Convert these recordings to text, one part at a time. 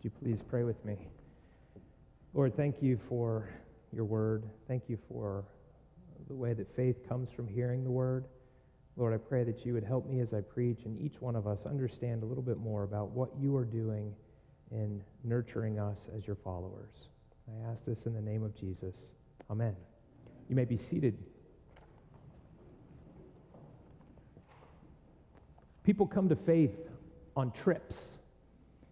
Would you please pray with me? Lord, thank you for your word. Thank you for the way that faith comes from hearing the word. Lord, I pray that you would help me as I preach and each one of us understand a little bit more about what you are doing in nurturing us as your followers. I ask this in the name of Jesus. Amen. You may be seated. People come to faith on trips.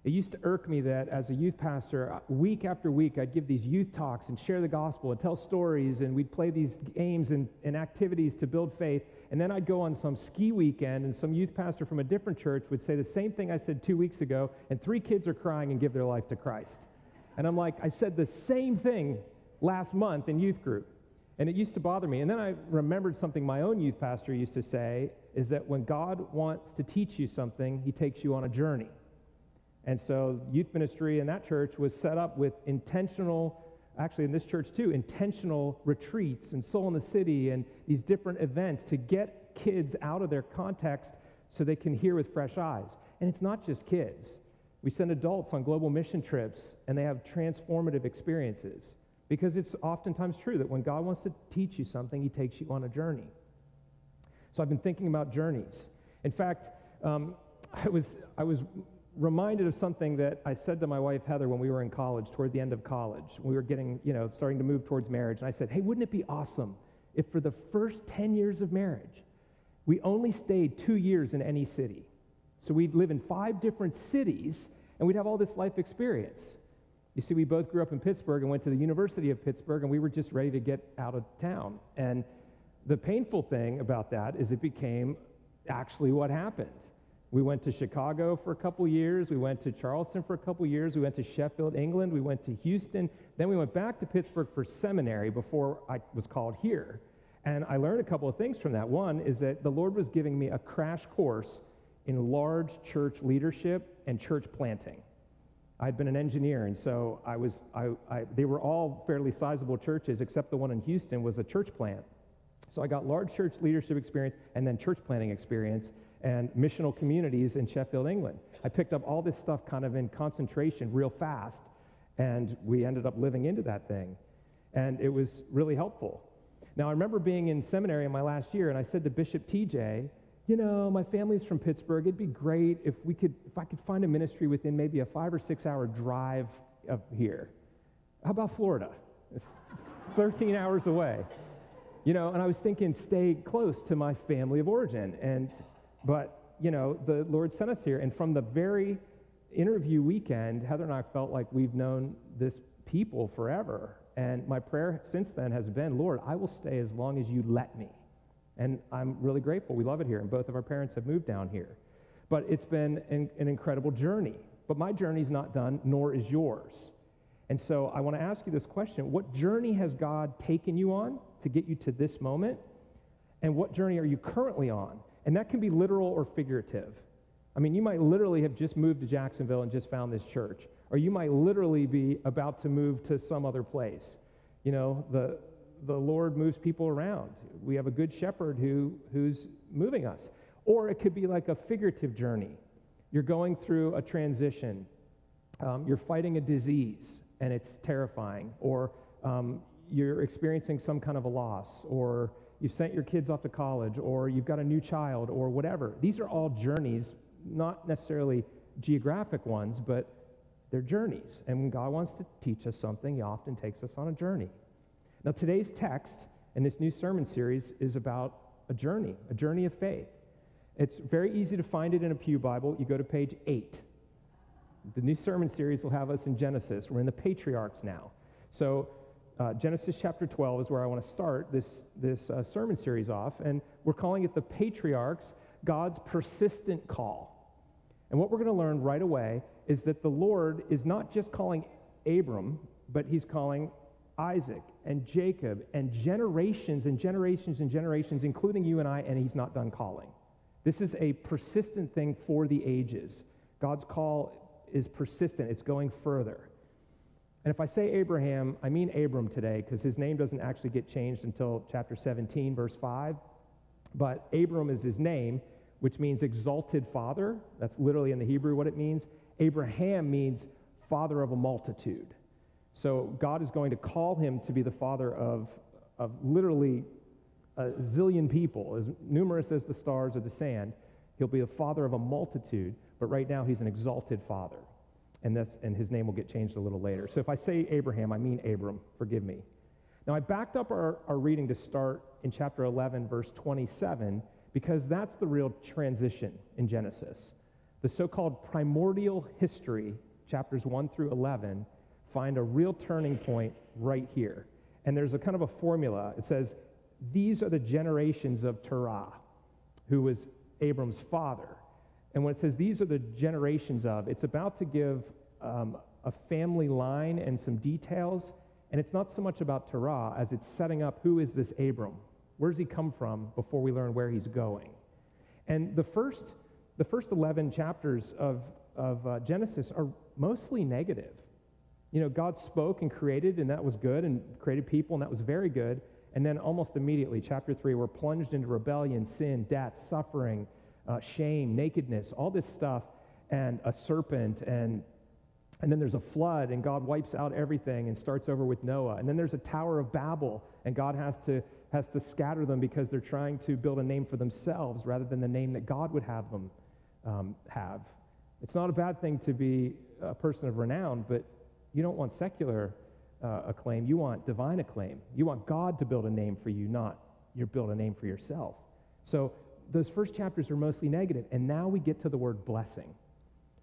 It used to irk me that as a youth pastor, uh, week after week, I'd give these youth talks and share the gospel and tell stories, and we'd play these games and, and activities to build faith. And then I'd go on some ski weekend, and some youth pastor from a different church would say the same thing I said two weeks ago, and three kids are crying and give their life to Christ. And I'm like, I said the same thing last month in youth group. And it used to bother me. And then I remembered something my own youth pastor used to say is that when God wants to teach you something, he takes you on a journey. And so youth ministry in that church was set up with intentional, actually in this church too, intentional retreats and soul in the city and these different events to get kids out of their context so they can hear with fresh eyes. And it's not just kids. We send adults on global mission trips and they have transformative experiences. Because it's oftentimes true that when God wants to teach you something, he takes you on a journey. So I've been thinking about journeys. In fact, um, I, was, I was reminded of something that I said to my wife Heather when we were in college, toward the end of college. We were getting, you know, starting to move towards marriage. And I said, hey, wouldn't it be awesome if for the first 10 years of marriage, we only stayed two years in any city? So we'd live in five different cities and we'd have all this life experience. You see, we both grew up in Pittsburgh and went to the University of Pittsburgh, and we were just ready to get out of town. And the painful thing about that is it became actually what happened. We went to Chicago for a couple years. We went to Charleston for a couple years. We went to Sheffield, England. We went to Houston. Then we went back to Pittsburgh for seminary before I was called here. And I learned a couple of things from that. One is that the Lord was giving me a crash course in large church leadership and church planting. I'd been an engineer, and so I was, I, I, they were all fairly sizable churches, except the one in Houston was a church plant. So I got large church leadership experience and then church planting experience and missional communities in Sheffield, England. I picked up all this stuff kind of in concentration real fast, and we ended up living into that thing. And it was really helpful. Now, I remember being in seminary in my last year, and I said to Bishop TJ, you know, my family's from Pittsburgh. It'd be great if we could, if I could find a ministry within maybe a five or six hour drive of here. How about Florida? It's 13 hours away. You know, and I was thinking, stay close to my family of origin. And, but, you know, the Lord sent us here. And from the very interview weekend, Heather and I felt like we've known this people forever. And my prayer since then has been, Lord, I will stay as long as you let me. And I'm really grateful. We love it here, and both of our parents have moved down here. But it's been an, an incredible journey. But my journey's not done, nor is yours. And so I want to ask you this question What journey has God taken you on to get you to this moment? And what journey are you currently on? And that can be literal or figurative. I mean, you might literally have just moved to Jacksonville and just found this church, or you might literally be about to move to some other place. You know, the, the Lord moves people around. We have a good shepherd who, who's moving us. Or it could be like a figurative journey. You're going through a transition. Um, you're fighting a disease and it's terrifying. Or um, you're experiencing some kind of a loss. Or you've sent your kids off to college. Or you've got a new child. Or whatever. These are all journeys, not necessarily geographic ones, but they're journeys. And when God wants to teach us something, He often takes us on a journey. Now, today's text in this new sermon series is about a journey, a journey of faith. It's very easy to find it in a Pew Bible. You go to page 8. The new sermon series will have us in Genesis. We're in the patriarchs now. So, uh, Genesis chapter 12 is where I want to start this, this uh, sermon series off. And we're calling it the patriarchs, God's persistent call. And what we're going to learn right away is that the Lord is not just calling Abram, but he's calling Isaac and Jacob and generations and generations and generations, including you and I, and he's not done calling. This is a persistent thing for the ages. God's call is persistent, it's going further. And if I say Abraham, I mean Abram today because his name doesn't actually get changed until chapter 17, verse 5. But Abram is his name, which means exalted father. That's literally in the Hebrew what it means. Abraham means father of a multitude. So God is going to call him to be the father of, of literally a zillion people, as numerous as the stars or the sand. He'll be the father of a multitude, but right now he's an exalted father. And, this, and his name will get changed a little later. So if I say Abraham, I mean Abram. Forgive me. Now, I backed up our, our reading to start in chapter 11, verse 27, because that's the real transition in Genesis. The so called primordial history, chapters 1 through 11, find a real turning point right here. And there's a kind of a formula. It says, These are the generations of Terah, who was Abram's father. And when it says these are the generations of, it's about to give um, a family line and some details. And it's not so much about Terah as it's setting up who is this Abram? Where does he come from before we learn where he's going? And the first, the first 11 chapters of, of uh, Genesis are mostly negative. You know, God spoke and created, and that was good, and created people, and that was very good. And then almost immediately, chapter 3, we're plunged into rebellion, sin, death, suffering, uh, shame, nakedness, all this stuff, and a serpent, and, and then there's a flood, and God wipes out everything and starts over with Noah. And then there's a Tower of Babel, and God has to, has to scatter them because they're trying to build a name for themselves rather than the name that God would have them um, have. It's not a bad thing to be a person of renown, but you don't want secular uh, acclaim. You want divine acclaim. You want God to build a name for you, not you build a name for yourself. So those first chapters are mostly negative, and now we get to the word blessing,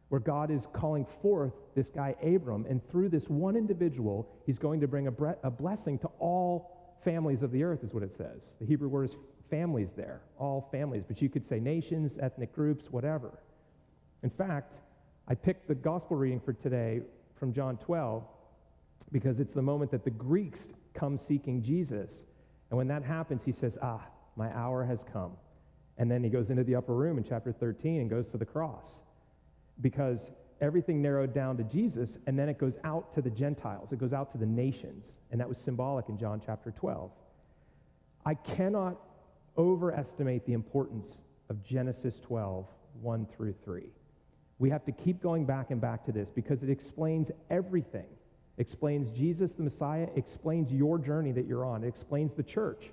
where God is calling forth this guy Abram, and through this one individual, he's going to bring a, bre- a blessing to all families of the earth, is what it says. The Hebrew word is families there, all families, but you could say nations, ethnic groups, whatever. In fact, I picked the gospel reading for today from John 12 because it's the moment that the Greeks come seeking Jesus. And when that happens, he says, Ah, my hour has come. And then he goes into the upper room in chapter 13 and goes to the cross because everything narrowed down to Jesus, and then it goes out to the Gentiles, it goes out to the nations. And that was symbolic in John chapter 12. I cannot overestimate the importance of Genesis 12, 1 through 3. We have to keep going back and back to this because it explains everything. explains Jesus the Messiah, explains your journey that you're on, it explains the church.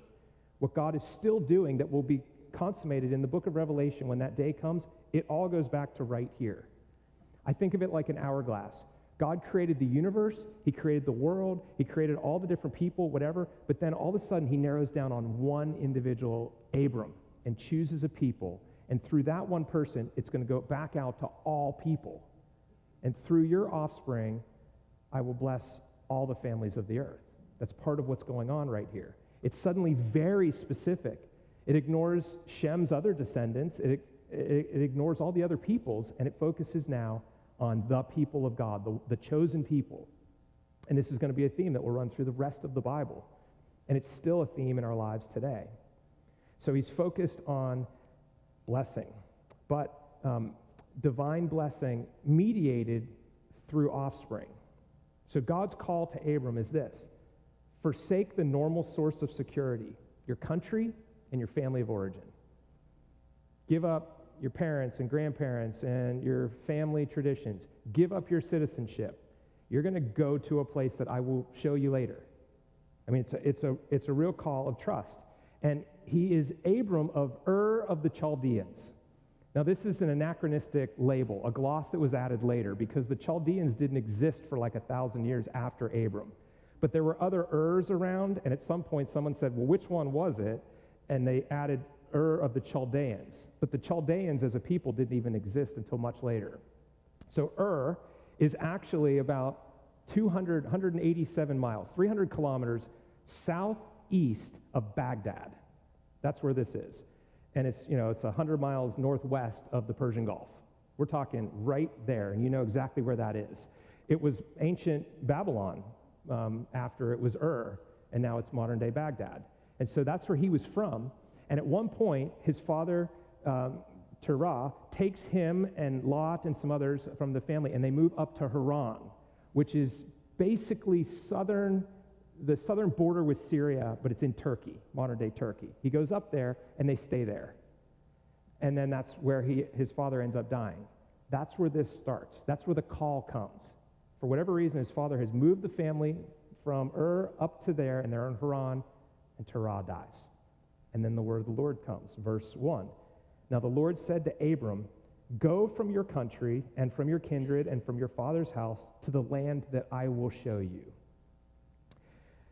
What God is still doing that will be consummated in the book of Revelation when that day comes, it all goes back to right here. I think of it like an hourglass. God created the universe, He created the world, He created all the different people, whatever, but then all of a sudden He narrows down on one individual, Abram, and chooses a people. And through that one person, it's going to go back out to all people. And through your offspring, I will bless all the families of the earth. That's part of what's going on right here. It's suddenly very specific. It ignores Shem's other descendants, it, it, it, ignores all the other peoples, and it focuses now on the people of God, the, the chosen people. And this is going to be a theme that will run through the rest of the Bible. And it's still a theme in our lives today. So he's focused on blessing, but um, divine blessing mediated through offspring. So God's call to Abram is this forsake the normal source of security, your country and your family of origin. Give up your parents and grandparents and your family traditions. Give up your citizenship. You're going to go to a place that I will show you later. I mean, it's a, it's a, it's a real call of trust. And he is Abram of Ur of the Chaldeans. Now, this is an anachronistic label, a gloss that was added later, because the Chaldeans didn't exist for like a thousand years after Abram. But there were other Urs around, and at some point someone said, Well, which one was it? And they added Ur of the Chaldeans. But the Chaldeans as a people didn't even exist until much later. So Ur is actually about 200, 187 miles, 300 kilometers southeast of Baghdad. That's where this is. And it's, you know, it's 100 miles northwest of the Persian Gulf. We're talking right there, and you know exactly where that is. It was ancient Babylon um, after it was Ur, and now it's modern day Baghdad. And so that's where he was from. And at one point, his father, um, Terah, takes him and Lot and some others from the family, and they move up to Haran, which is basically southern, the southern border with Syria, but it's in Turkey, modern day Turkey. He goes up there, and they stay there. And then that's where he, his father ends up dying. That's where this starts. That's where the call comes For whatever reason, his father has moved the family from Ur up to there, and they're in Haran, and Terah dies. And then the word of the Lord comes. Verse 1. Now the Lord said to Abram, Go from your country and from your kindred and from your father's house to the land that I will show you.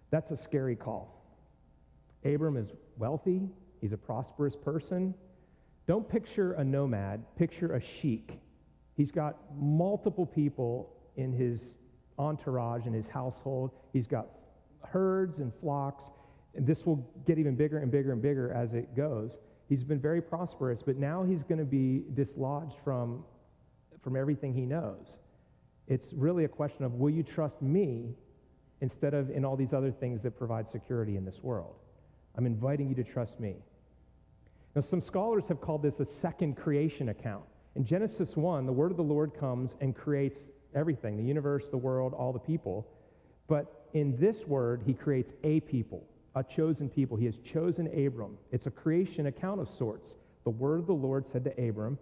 That's a scary call. Abram is wealthy, he's a prosperous person. Don't picture a nomad, picture a sheik. He's got multiple people in his entourage, in his household. He's got herds and flocks, and this will get even bigger and bigger and bigger as it goes. He's been very prosperous, but now he's going to be dislodged from, from everything he knows. It's really a question of will you trust me instead of in all these other things that provide security in this world? I'm inviting you to trust me. Now, some scholars have called this a second creation account. In Genesis 1, the word of the Lord comes and creates everything the universe, the world, all the people. But in this word, he creates a people, a chosen people. He has chosen Abram. It's a creation account of sorts. The word of the Lord said to Abram,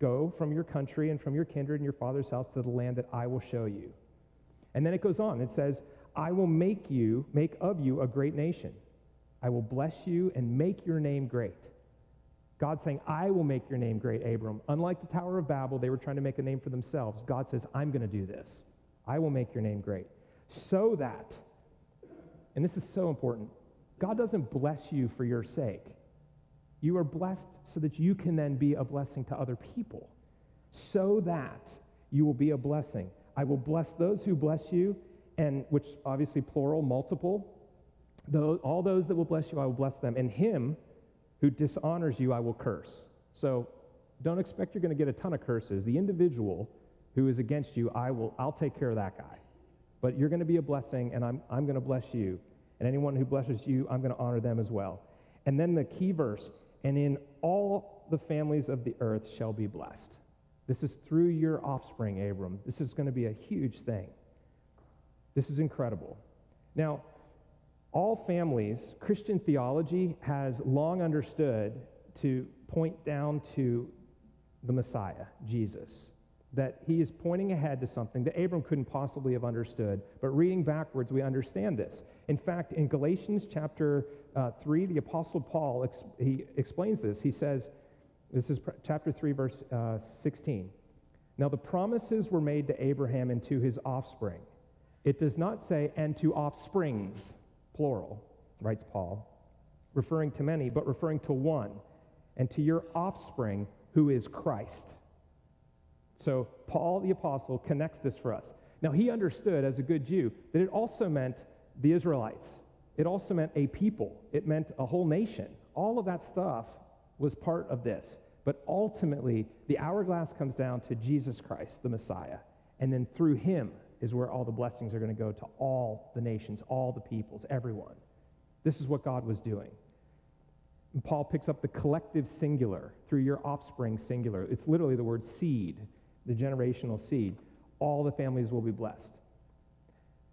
Go from your country and from your kindred and your father's house to the land that I will show you. And then it goes on. It says, I will make you, make of you a great nation. I will bless you and make your name great. God saying, I will make your name great, Abram. Unlike the Tower of Babel, they were trying to make a name for themselves. God says, I'm going to do this. I will make your name great. So that, and this is so important, God doesn't bless you for your sake. You are blessed so that you can then be a blessing to other people. So that you will be a blessing. I will bless those who bless you, and which obviously plural, multiple. Those, all those that will bless you, I will bless them. And him who dishonors you, I will curse. So don't expect you're going to get a ton of curses. The individual who is against you, I will, I'll take care of that guy. But you're going to be a blessing, and I'm, I'm going to bless you. And anyone who blesses you, I'm going to honor them as well. And then the key verse, and in all the families of the earth shall be blessed. This is through your offspring, Abram. This is going to be a huge thing. This is incredible. Now, all families, Christian theology has long understood to point down to the Messiah, Jesus, that he is pointing ahead to something that Abram couldn't possibly have understood. But reading backwards, we understand this. In fact, in Galatians chapter uh, 3, the Apostle Paul, ex- he explains this. He says, this is pr- chapter 3, verse uh, 16. Now the promises were made to Abraham and to his offspring. It does not say, and to offsprings plural, writes Paul, referring to many, but referring to one, and to your offspring, who is Christ. So Paul the Apostle connects this for us. Now, he understood as a good Jew that it also meant the Israelites, it also meant a people, it meant a whole nation. All of that stuff was part of this. But ultimately, the hourglass comes down to Jesus Christ, the Messiah. And then through him, is where all the blessings are going to go to all the nations, all the peoples, everyone. This is what God was doing. And Paul picks up the collective singular through your offspring singular. It's literally the word seed, the generational seed. All the families will be blessed.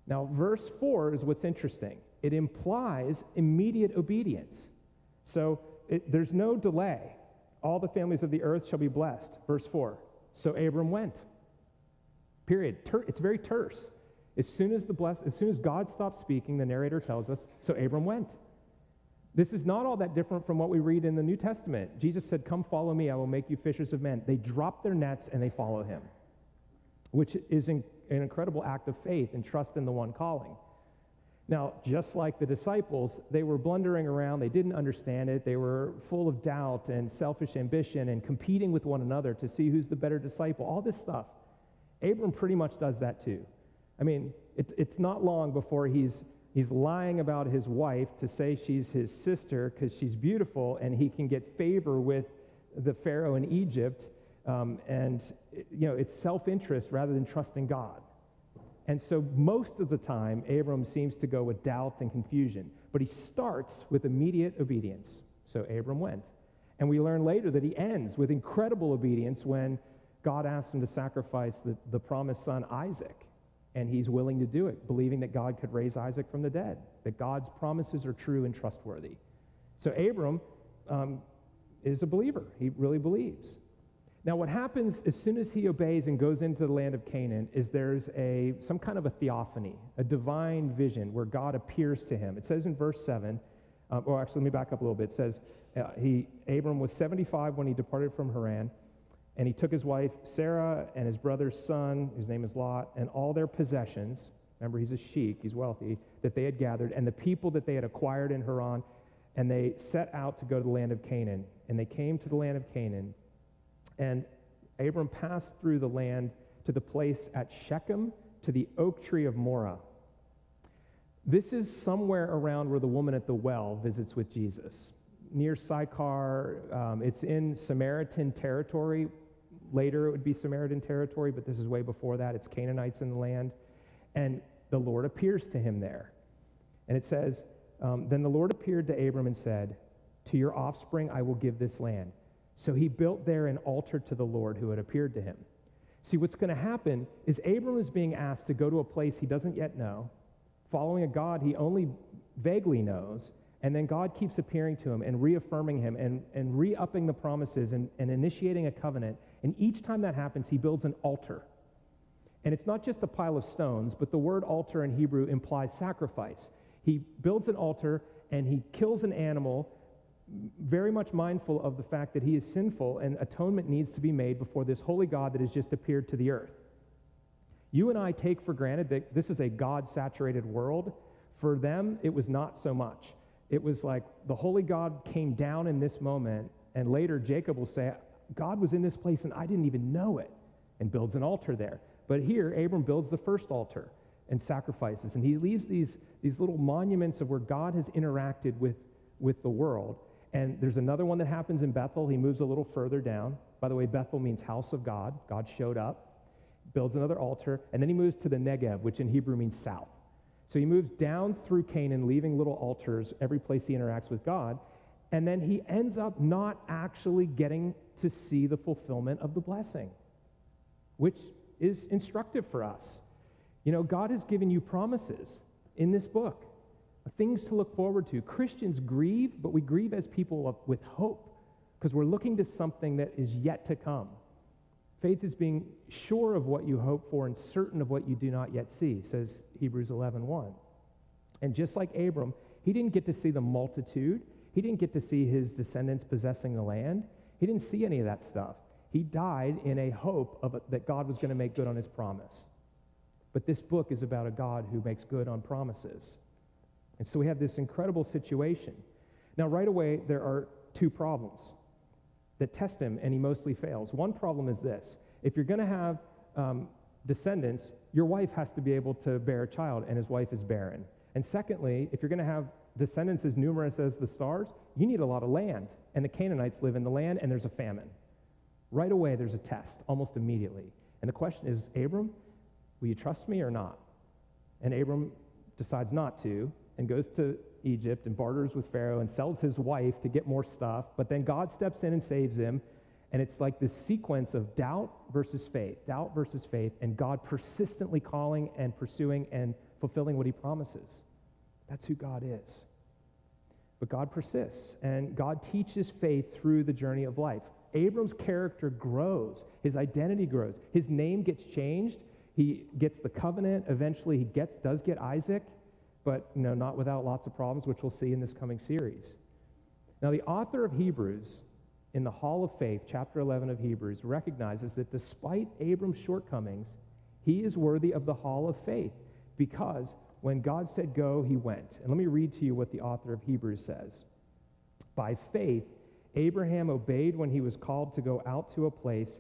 Now, verse 4 is what's interesting. It implies immediate obedience. So it, there's no delay. All the families of the earth shall be blessed. Verse 4. So Abram went. Period. It's very terse. As soon as the bless, as soon as God stopped speaking, the narrator tells us, so Abram went. This is not all that different from what we read in the New Testament. Jesus said, Come follow me, I will make you fishers of men. They drop their nets and they follow him, which is an incredible act of faith and trust in the one calling. Now, just like the disciples, they were blundering around, they didn't understand it, they were full of doubt and selfish ambition and competing with one another to see who's the better disciple, all this stuff. Abram pretty much does that too. I mean, it, it's not long before he's, he's lying about his wife to say she's his sister because she's beautiful and he can get favor with the Pharaoh in Egypt. Um, and, you know, it's self interest rather than trusting God. And so most of the time, Abram seems to go with doubt and confusion. But he starts with immediate obedience. So Abram went. And we learn later that he ends with incredible obedience when God asks him to sacrifice the, the promised son Isaac, and he's willing to do it, believing that God could raise Isaac from the dead, that God's promises are true and trustworthy. So Abram um, is a believer. He really believes. Now, what happens as soon as he obeys and goes into the land of Canaan is there's a, some kind of a theophany, a divine vision where God appears to him. It says in verse 7, um, or actually, let me back up a little bit. It says, uh, he, Abram was 75 when he departed from Haran, and he took his wife Sarah and his brother's son, whose name is Lot, and all their possessions. Remember, he's a sheik, he's wealthy, that they had gathered, and the people that they had acquired in Haran, and they set out to go to the land of Canaan. And they came to the land of Canaan and Abram passed through the land to the place at Shechem to the oak tree of Moreh. This is somewhere around where the woman at the well visits with Jesus. Near Sychar, um, it's in Samaritan territory. Later it would be Samaritan territory, but this is way before that. It's Canaanites in the land. And the Lord appears to him there. And it says, um, Then the Lord appeared to Abram and said, To your offspring I will give this land. So he built there an altar to the Lord who had appeared to him. See, what's going to happen is Abram is being asked to go to a place he doesn't yet know, following a God he only vaguely knows, and then God keeps appearing to him and reaffirming him and, and re upping the promises and, and initiating a covenant. And each time that happens, he builds an altar. And it's not just a pile of stones, but the word altar in Hebrew implies sacrifice. He builds an altar and he kills an animal very much mindful of the fact that he is sinful and atonement needs to be made before this holy God that has just appeared to the earth. You and I take for granted that this is a God saturated world. For them, it was not so much. It was like the holy God came down in this moment, and later Jacob will say, God was in this place and I didn't even know it, and builds an altar there. But here, Abram builds the first altar and sacrifices, and he leaves these, these little monuments of where God has interacted with, with the world. And there's another one that happens in Bethel. He moves a little further down. By the way, Bethel means house of God. God showed up, builds another altar, and then he moves to the Negev, which in Hebrew means south. So he moves down through Canaan, leaving little altars every place he interacts with God. And then he ends up not actually getting to see the fulfillment of the blessing, which is instructive for us. You know, God has given you promises in this book things to look forward to. Christians grieve, but we grieve as people with hope because we're looking to something that is yet to come. Faith is being sure of what you hope for and certain of what you do not yet see, says Hebrews 11:1. 1. And just like Abram, he didn't get to see the multitude. He didn't get to see his descendants possessing the land. He didn't see any of that stuff. He died in a hope of a, that God was going to make good on his promise. But this book is about a God who makes good on promises. And so we have this incredible situation. Now, right away, there are two problems that test him, and he mostly fails. One problem is this if you're going to have um, descendants, your wife has to be able to bear a child, and his wife is barren. And secondly, if you're going to have descendants as numerous as the stars, you need a lot of land. And the Canaanites live in the land, and there's a famine. Right away, there's a test, almost immediately. And the question is Abram, will you trust me or not? And Abram decides not to, and goes to Egypt and barters with Pharaoh and sells his wife to get more stuff. But then God steps in and saves him. And it's like this sequence of doubt versus faith, doubt versus faith, and God persistently calling and pursuing and fulfilling what he promises. That's who God is. But God persists, and God teaches faith through the journey of life. Abram's character grows, his identity grows, his name gets changed. He gets the covenant. Eventually, he gets, does get Isaac but you know, not without lots of problems, which we'll see in this coming series. Now, the author of Hebrews in the Hall of Faith, chapter 11 of Hebrews, recognizes that despite Abram's shortcomings, he is worthy of the Hall of Faith because when God said go, he went. And let me read to you what the author of Hebrews says. By faith, Abraham obeyed when he was called to go out to a place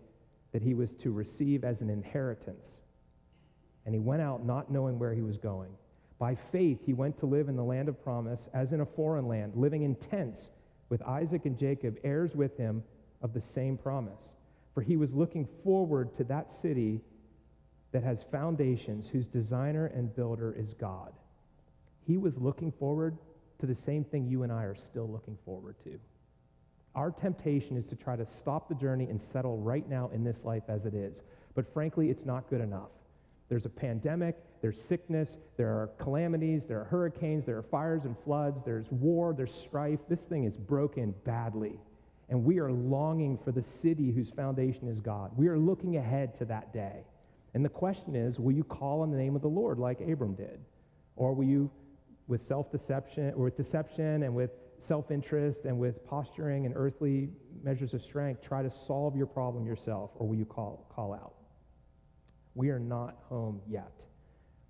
that he was to receive as an inheritance. And he went out not knowing where he was going. By faith, he went to live in the land of promise as in a foreign land, living in tents with Isaac and Jacob, heirs with him of the same promise. For he was looking forward to that city that has foundations, whose designer and builder is God. He was looking forward to the same thing you and I are still looking forward to. Our temptation is to try to stop the journey and settle right now in this life as it is. But frankly, it's not good enough. There's a pandemic, there's sickness, there are calamities, there are hurricanes, there are fires and floods, there's war, there's strife. This thing is broken badly. And we are longing for the city whose foundation is God. We are looking ahead to that day. And the question is will you call on the name of the Lord like Abram did? Or will you, with self deception, or with deception and with self interest and with posturing and earthly measures of strength, try to solve your problem yourself? Or will you call, call out? We are not home yet,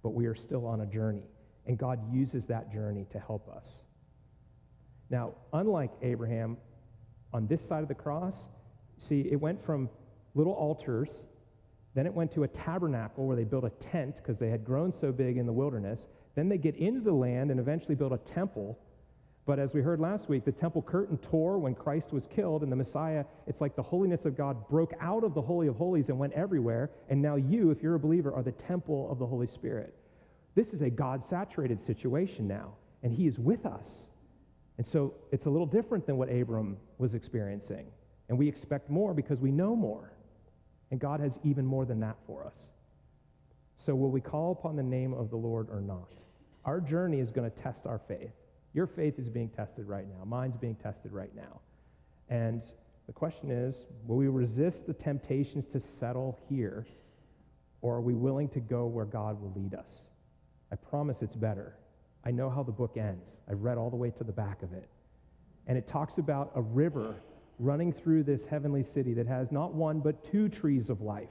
but we are still on a journey. And God uses that journey to help us. Now, unlike Abraham, on this side of the cross, see, it went from little altars, then it went to a tabernacle where they built a tent because they had grown so big in the wilderness. Then they get into the land and eventually build a temple. But as we heard last week, the temple curtain tore when Christ was killed, and the Messiah, it's like the holiness of God broke out of the Holy of Holies and went everywhere. And now you, if you're a believer, are the temple of the Holy Spirit. This is a God saturated situation now, and He is with us. And so it's a little different than what Abram was experiencing. And we expect more because we know more. And God has even more than that for us. So will we call upon the name of the Lord or not? Our journey is going to test our faith. Your faith is being tested right now. Mine's being tested right now. And the question is will we resist the temptations to settle here, or are we willing to go where God will lead us? I promise it's better. I know how the book ends. I've read all the way to the back of it. And it talks about a river running through this heavenly city that has not one, but two trees of life.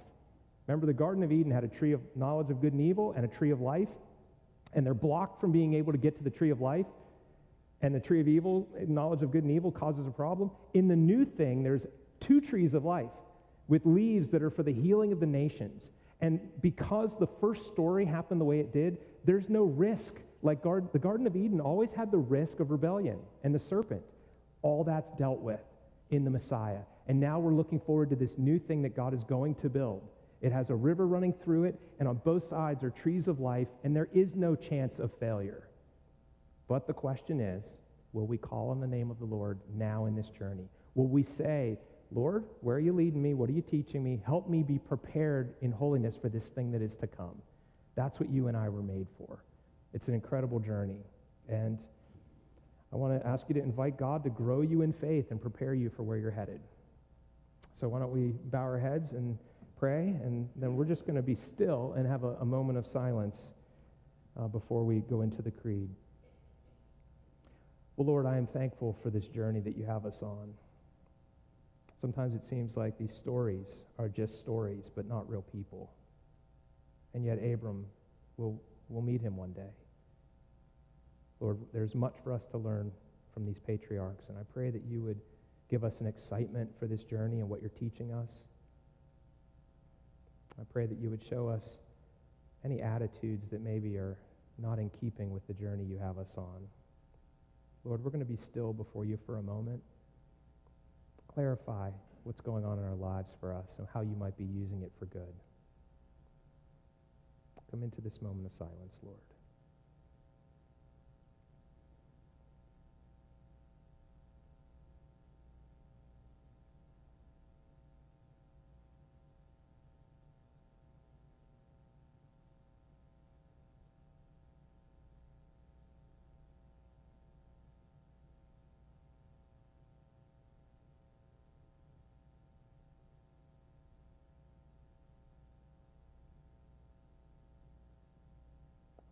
Remember, the Garden of Eden had a tree of knowledge of good and evil and a tree of life, and they're blocked from being able to get to the tree of life. And the tree of evil, knowledge of good and evil, causes a problem. In the new thing, there's two trees of life with leaves that are for the healing of the nations. And because the first story happened the way it did, there's no risk. Like the Garden of Eden always had the risk of rebellion and the serpent. All that's dealt with in the Messiah. And now we're looking forward to this new thing that God is going to build. It has a river running through it, and on both sides are trees of life, and there is no chance of failure. But the question is will we call on the name of the Lord now in this journey? Will we say, Lord, where are you leading me? What are you teaching me? Help me be prepared in holiness for this thing that is to come. That's what you and I were made for. It's an incredible journey. And I want to ask you to invite God to grow you in faith and prepare you for where you're headed. So why don't we bow our heads and pray, and then we're just going to be still and have a, a moment of silence uh, before we go into the creed. Well, Lord, I am thankful for this journey that you have us on. Sometimes it seems like these stories are just stories, but not real people. And yet, Abram will will meet him one day. Lord, there's much for us to learn from these patriarchs, and I pray that you would give us an excitement for this journey and what you're teaching us. I pray that you would show us any attitudes that maybe are not in keeping with the journey you have us on. Lord, we're going to be still before you for a moment. Clarify what's going on in our lives for us and how you might be using it for good. Come into this moment of silence, Lord.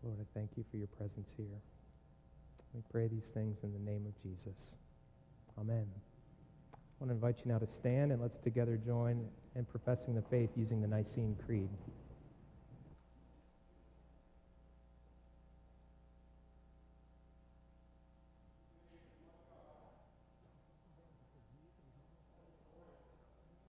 Lord, I thank you for your presence here. We pray these things in the name of Jesus. Amen. I want to invite you now to stand and let's together join in professing the faith using the Nicene Creed.